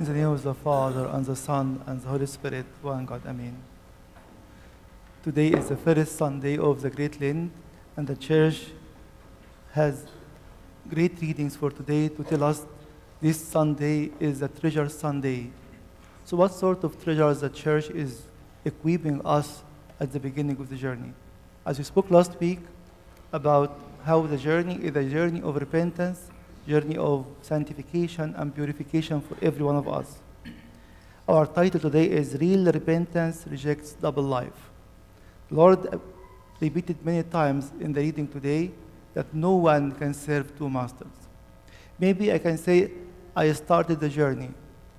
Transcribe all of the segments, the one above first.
In the name of the Father, and the Son, and the Holy Spirit, one God, Amen. Today is the first Sunday of the Great Lent, and the Church has great readings for today to tell us this Sunday is a treasure Sunday. So, what sort of treasures the Church is equipping us at the beginning of the journey? As we spoke last week about how the journey is a journey of repentance, journey of sanctification and purification for every one of us. Our title today is Real Repentance Rejects Double Life. Lord repeated many times in the reading today that no one can serve two masters. Maybe I can say I started the journey.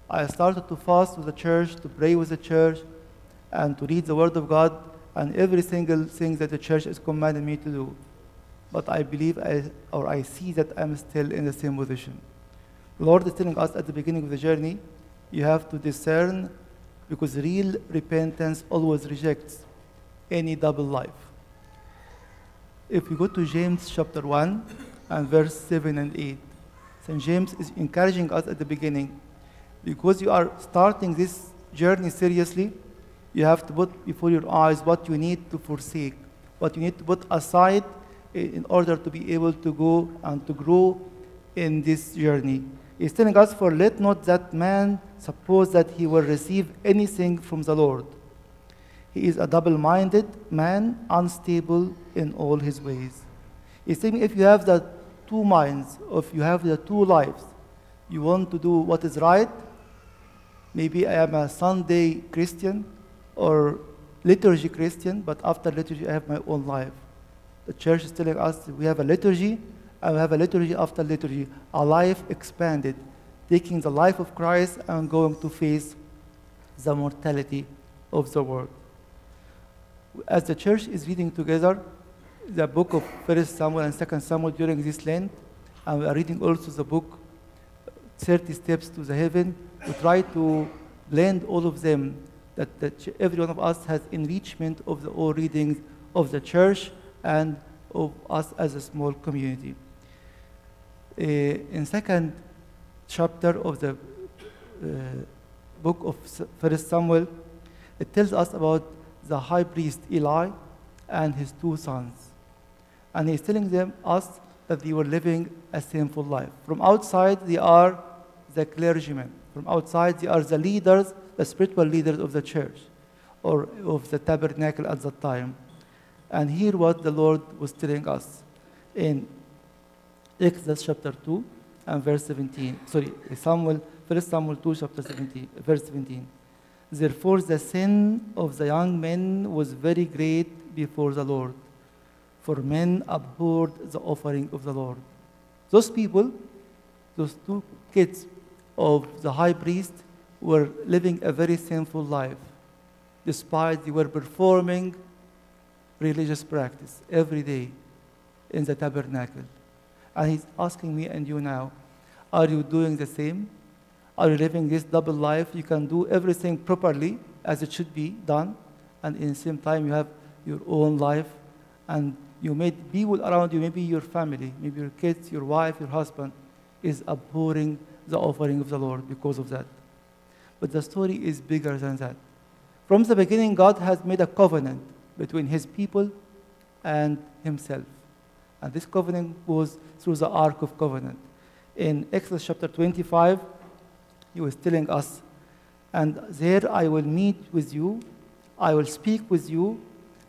I started to fast with the church, to pray with the church, and to read the Word of God, and every single thing that the church has commanded me to do. But I believe, I, or I see that I'm still in the same position. The Lord is telling us at the beginning of the journey, you have to discern, because real repentance always rejects any double life. If we go to James chapter 1 and verse 7 and 8, St. James is encouraging us at the beginning because you are starting this journey seriously, you have to put before your eyes what you need to forsake, what you need to put aside in order to be able to go and to grow in this journey. He's telling us, For let not that man suppose that he will receive anything from the Lord. He is a double minded man, unstable in all his ways. He's saying, if you have the two minds, if you have the two lives, you want to do what is right, maybe I am a Sunday Christian or liturgy Christian, but after liturgy, I have my own life. The church is telling us we have a liturgy, and we have a liturgy after liturgy, a life expanded, taking the life of Christ and going to face the mortality of the world. As the church is reading together the book of First Samuel and Second Samuel during this Lent, and we are reading also the book 30 Steps to the Heaven, we try to blend all of them, that, that every one of us has enrichment of the all readings of the church and of us as a small community. Uh, in second chapter of the uh, book of First Samuel, it tells us about the high priest Eli and his two sons. And he's telling them us that they were living a sinful life. From outside, they are the clergymen. From outside, they are the leaders, the spiritual leaders of the church or of the tabernacle at that time. And hear what the Lord was telling us in Exodus chapter 2 and verse 17. Sorry, Samuel, 1 Samuel 2, chapter 17, verse 17. Therefore, the sin of the young men was very great before the Lord, for men abhorred the offering of the Lord. Those people, those two kids of the high priest, were living a very sinful life, despite they were performing religious practice every day in the tabernacle. And he's asking me and you now, are you doing the same? Are you living this double life? You can do everything properly as it should be done, and in the same time you have your own life, and you made people around you, maybe your family, maybe your kids, your wife, your husband, is abhorring the offering of the Lord because of that. But the story is bigger than that. From the beginning, God has made a covenant between his people and himself. And this covenant was through the Ark of Covenant. In Exodus chapter 25, he was telling us, And there I will meet with you, I will speak with you,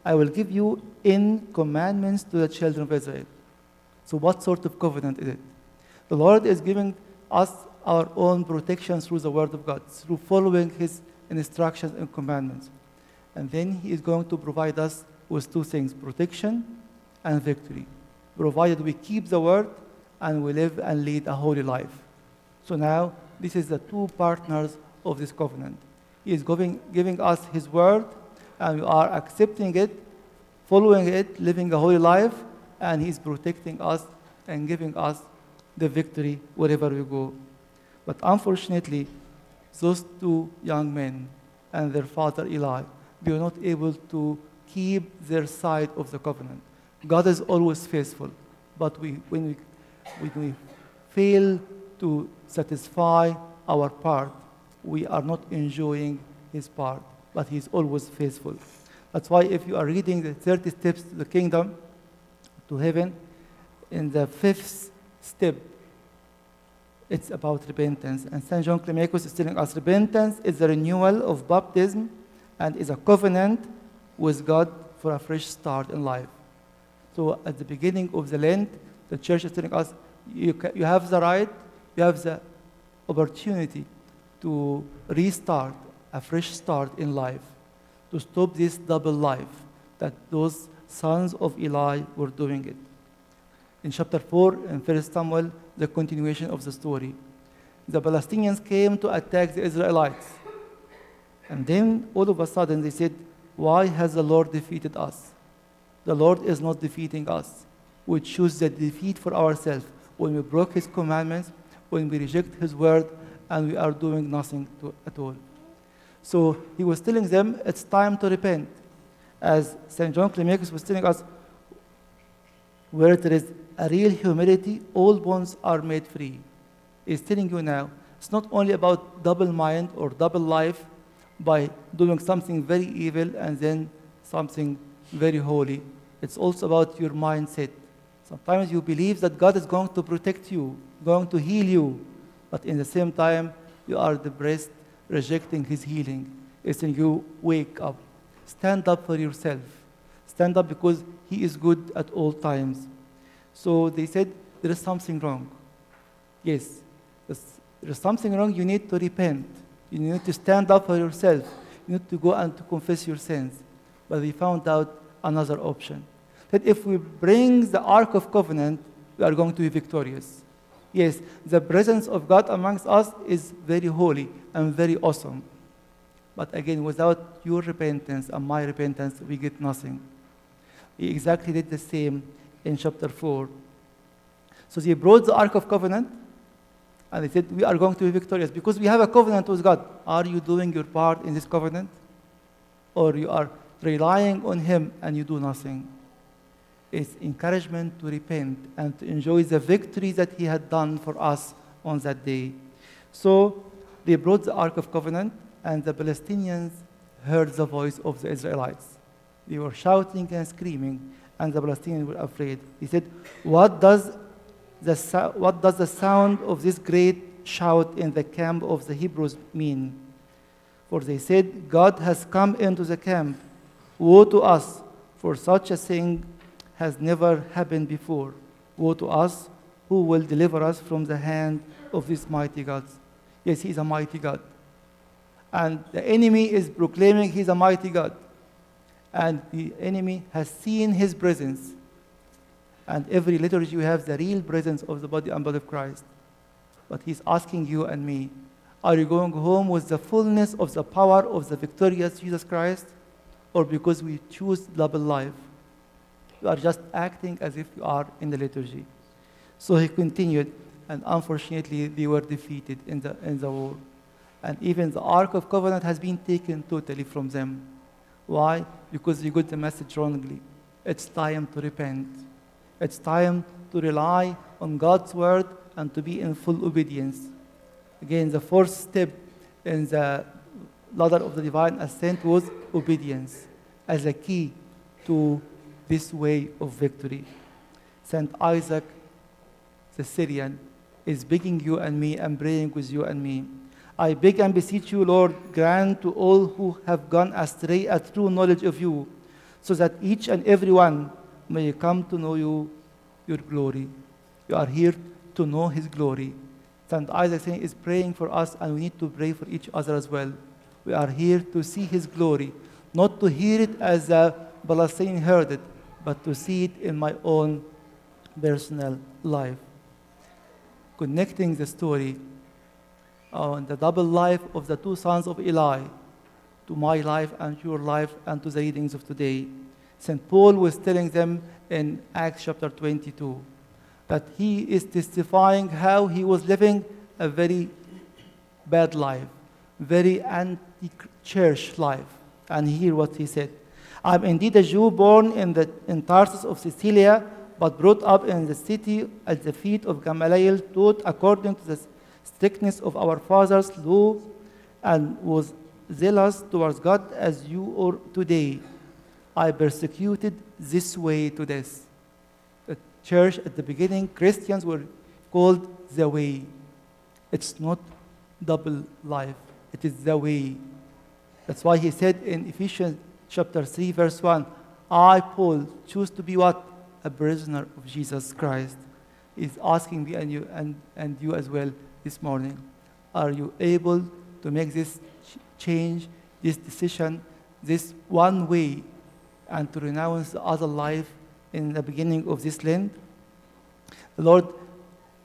I will give you in commandments to the children of Israel. So, what sort of covenant is it? The Lord is giving us our own protection through the Word of God, through following His instructions and commandments. And then He is going to provide us with two things protection and victory, provided we keep the Word and we live and lead a holy life. So now, this is the two partners of this covenant. He is giving, giving us His Word, and we are accepting it, following it, living a holy life, and He is protecting us and giving us the victory wherever we go. But unfortunately, those two young men and their father Eli, they were not able to keep their side of the covenant. God is always faithful, but we, when, we, when we fail to satisfy our part, we are not enjoying his part, but he's always faithful. That's why if you are reading the 30 steps to the kingdom, to heaven, in the fifth step, it's about repentance. And St. John Climacus is telling us repentance is the renewal of baptism and is a covenant with God for a fresh start in life. So at the beginning of the Lent, the church is telling us you, you have the right, you have the opportunity to restart, a fresh start in life, to stop this double life that those sons of Eli were doing it. In chapter 4, in 1 Samuel, the continuation of the story. The Palestinians came to attack the Israelites. And then all of a sudden they said, Why has the Lord defeated us? The Lord is not defeating us. We choose the defeat for ourselves when we broke His commandments, when we reject His word, and we are doing nothing to, at all. So he was telling them it's time to repent. As St. John Climacus was telling us, where there is a real humility, all bonds are made free. He's telling you now, it's not only about double mind or double life by doing something very evil and then something very holy. It's also about your mindset. Sometimes you believe that God is going to protect you, going to heal you, but in the same time, you are depressed, rejecting His healing. It's saying you wake up, stand up for yourself, stand up because He is good at all times. So they said there is something wrong. Yes, there is something wrong. You need to repent. You need to stand up for yourself. You need to go and to confess your sins. But we found out another option. That if we bring the Ark of Covenant, we are going to be victorious. Yes, the presence of God amongst us is very holy and very awesome. But again, without your repentance and my repentance, we get nothing. He exactly did the same in chapter 4. So they brought the Ark of Covenant, and they said, We are going to be victorious because we have a covenant with God. Are you doing your part in this covenant? Or you are relying on Him and you do nothing? It's encouragement to repent and to enjoy the victory that He had done for us on that day. So they brought the Ark of Covenant, and the Palestinians heard the voice of the Israelites. They were shouting and screaming, and the Palestinians were afraid. He said, What does the, sou- what does the sound of this great shout in the camp of the Hebrews mean? For they said, God has come into the camp. Woe to us, for such a thing has never happened before. Woe to us, who will deliver us from the hand of this mighty God. Yes, He is a mighty God. And the enemy is proclaiming He's a mighty God. And the enemy has seen His presence. And every liturgy you have the real presence of the body and blood of Christ. But He's asking you and me, are you going home with the fullness of the power of the victorious Jesus Christ? Or because we choose double life? You are just acting as if you are in the liturgy. So he continued, and unfortunately, they were defeated in the, in the war. And even the Ark of Covenant has been taken totally from them. Why? Because you got the message wrongly. It's time to repent. It's time to rely on God's word and to be in full obedience. Again, the fourth step in the ladder of the divine ascent was obedience as a key to this way of victory. Saint Isaac, the Syrian, is begging you and me and praying with you and me. I beg and beseech you, Lord, grant to all who have gone astray a true knowledge of you, so that each and every one may come to know you, your glory. You are here to know his glory. St. Isaac is praying for us, and we need to pray for each other as well. We are here to see his glory, not to hear it as a Palestinian heard it, but to see it in my own personal life. Connecting the story on the double life of the two sons of Eli to my life and your life and to the readings of today. St. Paul was telling them in Acts chapter 22 that he is testifying how he was living a very bad life, very anti church life. And hear what he said I'm indeed a Jew born in, the, in Tarsus of Cilicia, but brought up in the city at the feet of Gamaliel, taught according to the strictness of our fathers' law, and was zealous towards God as you are today. I persecuted this way to this. The church at the beginning, Christians were called the way. It's not double life, it is the way. That's why he said in Ephesians chapter 3, verse 1 I, Paul, choose to be what? A prisoner of Jesus Christ. He's asking me and you, and, and you as well this morning. Are you able to make this change, this decision, this one way, and to renounce the other life in the beginning of this land? Lord,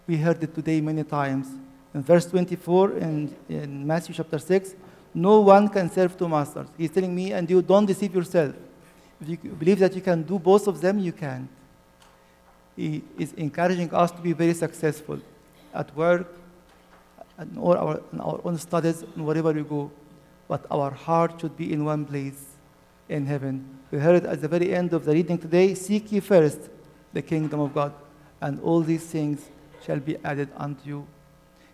we heard it today many times. In verse 24 in, in Matthew chapter 6, no one can serve two masters. He's telling me and you, don't deceive yourself. If you believe that you can do both of them, you can. He is encouraging us to be very successful at work, and all our, in our own studies, and wherever we go. But our heart should be in one place, in heaven. We heard at the very end of the reading today Seek ye first the kingdom of God, and all these things shall be added unto you.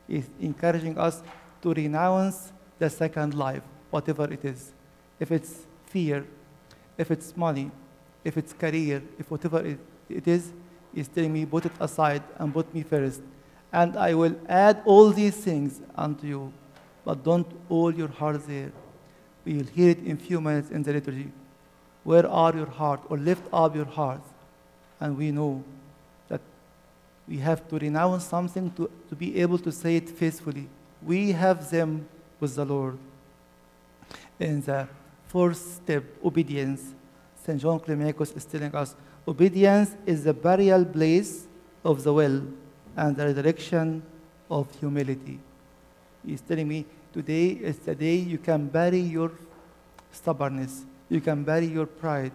He's encouraging us to renounce the second life, whatever it is. If it's fear, if it's money, if it's career, if whatever it, it is, He's telling me, put it aside and put me first. And I will add all these things unto you. But don't all your heart there. We will hear it in a few minutes in the liturgy. Where are your heart? Or lift up your heart. And we know that we have to renounce something to, to be able to say it faithfully. We have them with the Lord. In the fourth step, obedience, St. John Climacus is telling us obedience is the burial place of the will and the resurrection of humility. He's telling me today is the day you can bury your stubbornness, you can bury your pride,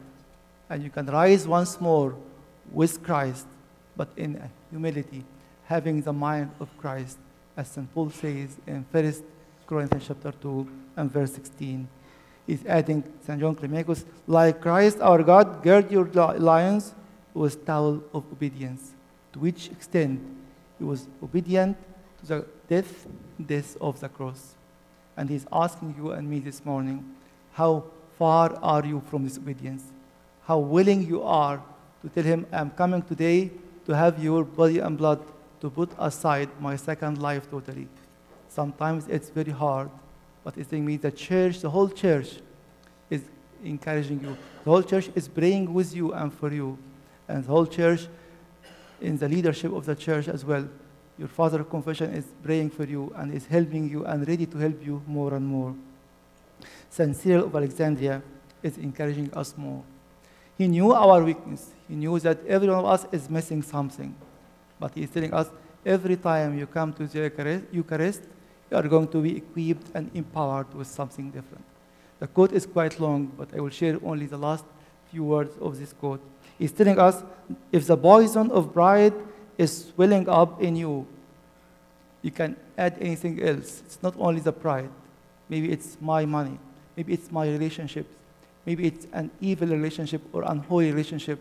and you can rise once more with Christ, but in humility, having the mind of Christ, as St. Paul says in 1 Corinthians chapter 2 and verse 16. He's adding, St. John Climacus, like Christ our God, gird your li- lions with towel of obedience. To which extent he was obedient to the death, death of the cross. And he's asking you and me this morning, how far are you from this obedience? How willing you are to tell him, I'm coming today to have your body and blood to put aside my second life totally. Sometimes it's very hard, but it's telling me the church, the whole church is encouraging you. The whole church is praying with you and for you. And the whole church, in the leadership of the church as well, your father of confession is praying for you and is helping you and ready to help you more and more. St. Cyril of Alexandria is encouraging us more. He knew our weakness. He knew that every one of us is missing something. But he is telling us every time you come to the Eucharist, you are going to be equipped and empowered with something different. The quote is quite long, but I will share only the last few words of this quote. He's telling us if the poison of pride is swelling up in you, you can add anything else. It's not only the pride. Maybe it's my money. Maybe it's my relationships. Maybe it's an evil relationship or unholy relationship.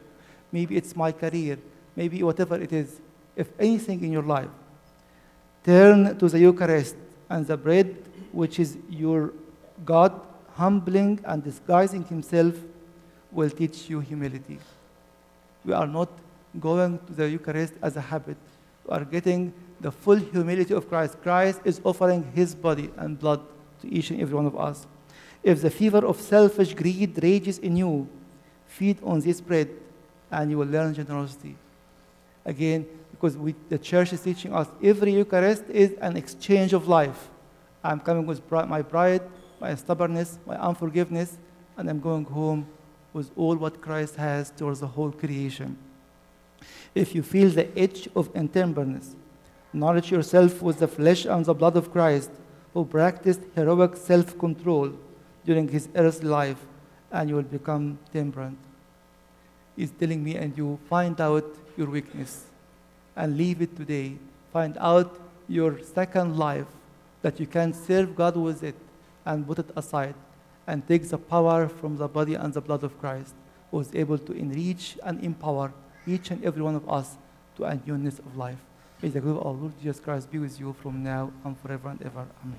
Maybe it's my career. Maybe whatever it is. If anything in your life, turn to the Eucharist and the bread, which is your God humbling and disguising himself, will teach you humility. We are not going to the Eucharist as a habit. We are getting the full humility of Christ. Christ is offering his body and blood to each and every one of us. If the fever of selfish greed rages in you, feed on this bread and you will learn generosity. Again, because we, the church is teaching us every Eucharist is an exchange of life. I'm coming with my pride, my stubbornness, my unforgiveness, and I'm going home with all what Christ has towards the whole creation. If you feel the itch of intemperateness, nourish yourself with the flesh and the blood of Christ, who practiced heroic self control during his earthly life, and you will become temperate. He's telling me, and you find out your weakness and leave it today. Find out your second life that you can serve God with it and put it aside and take the power from the body and the blood of Christ, who is able to enrich and empower each and every one of us to a newness of life. May the glory of our Lord Jesus Christ be with you from now and forever and ever. Amen.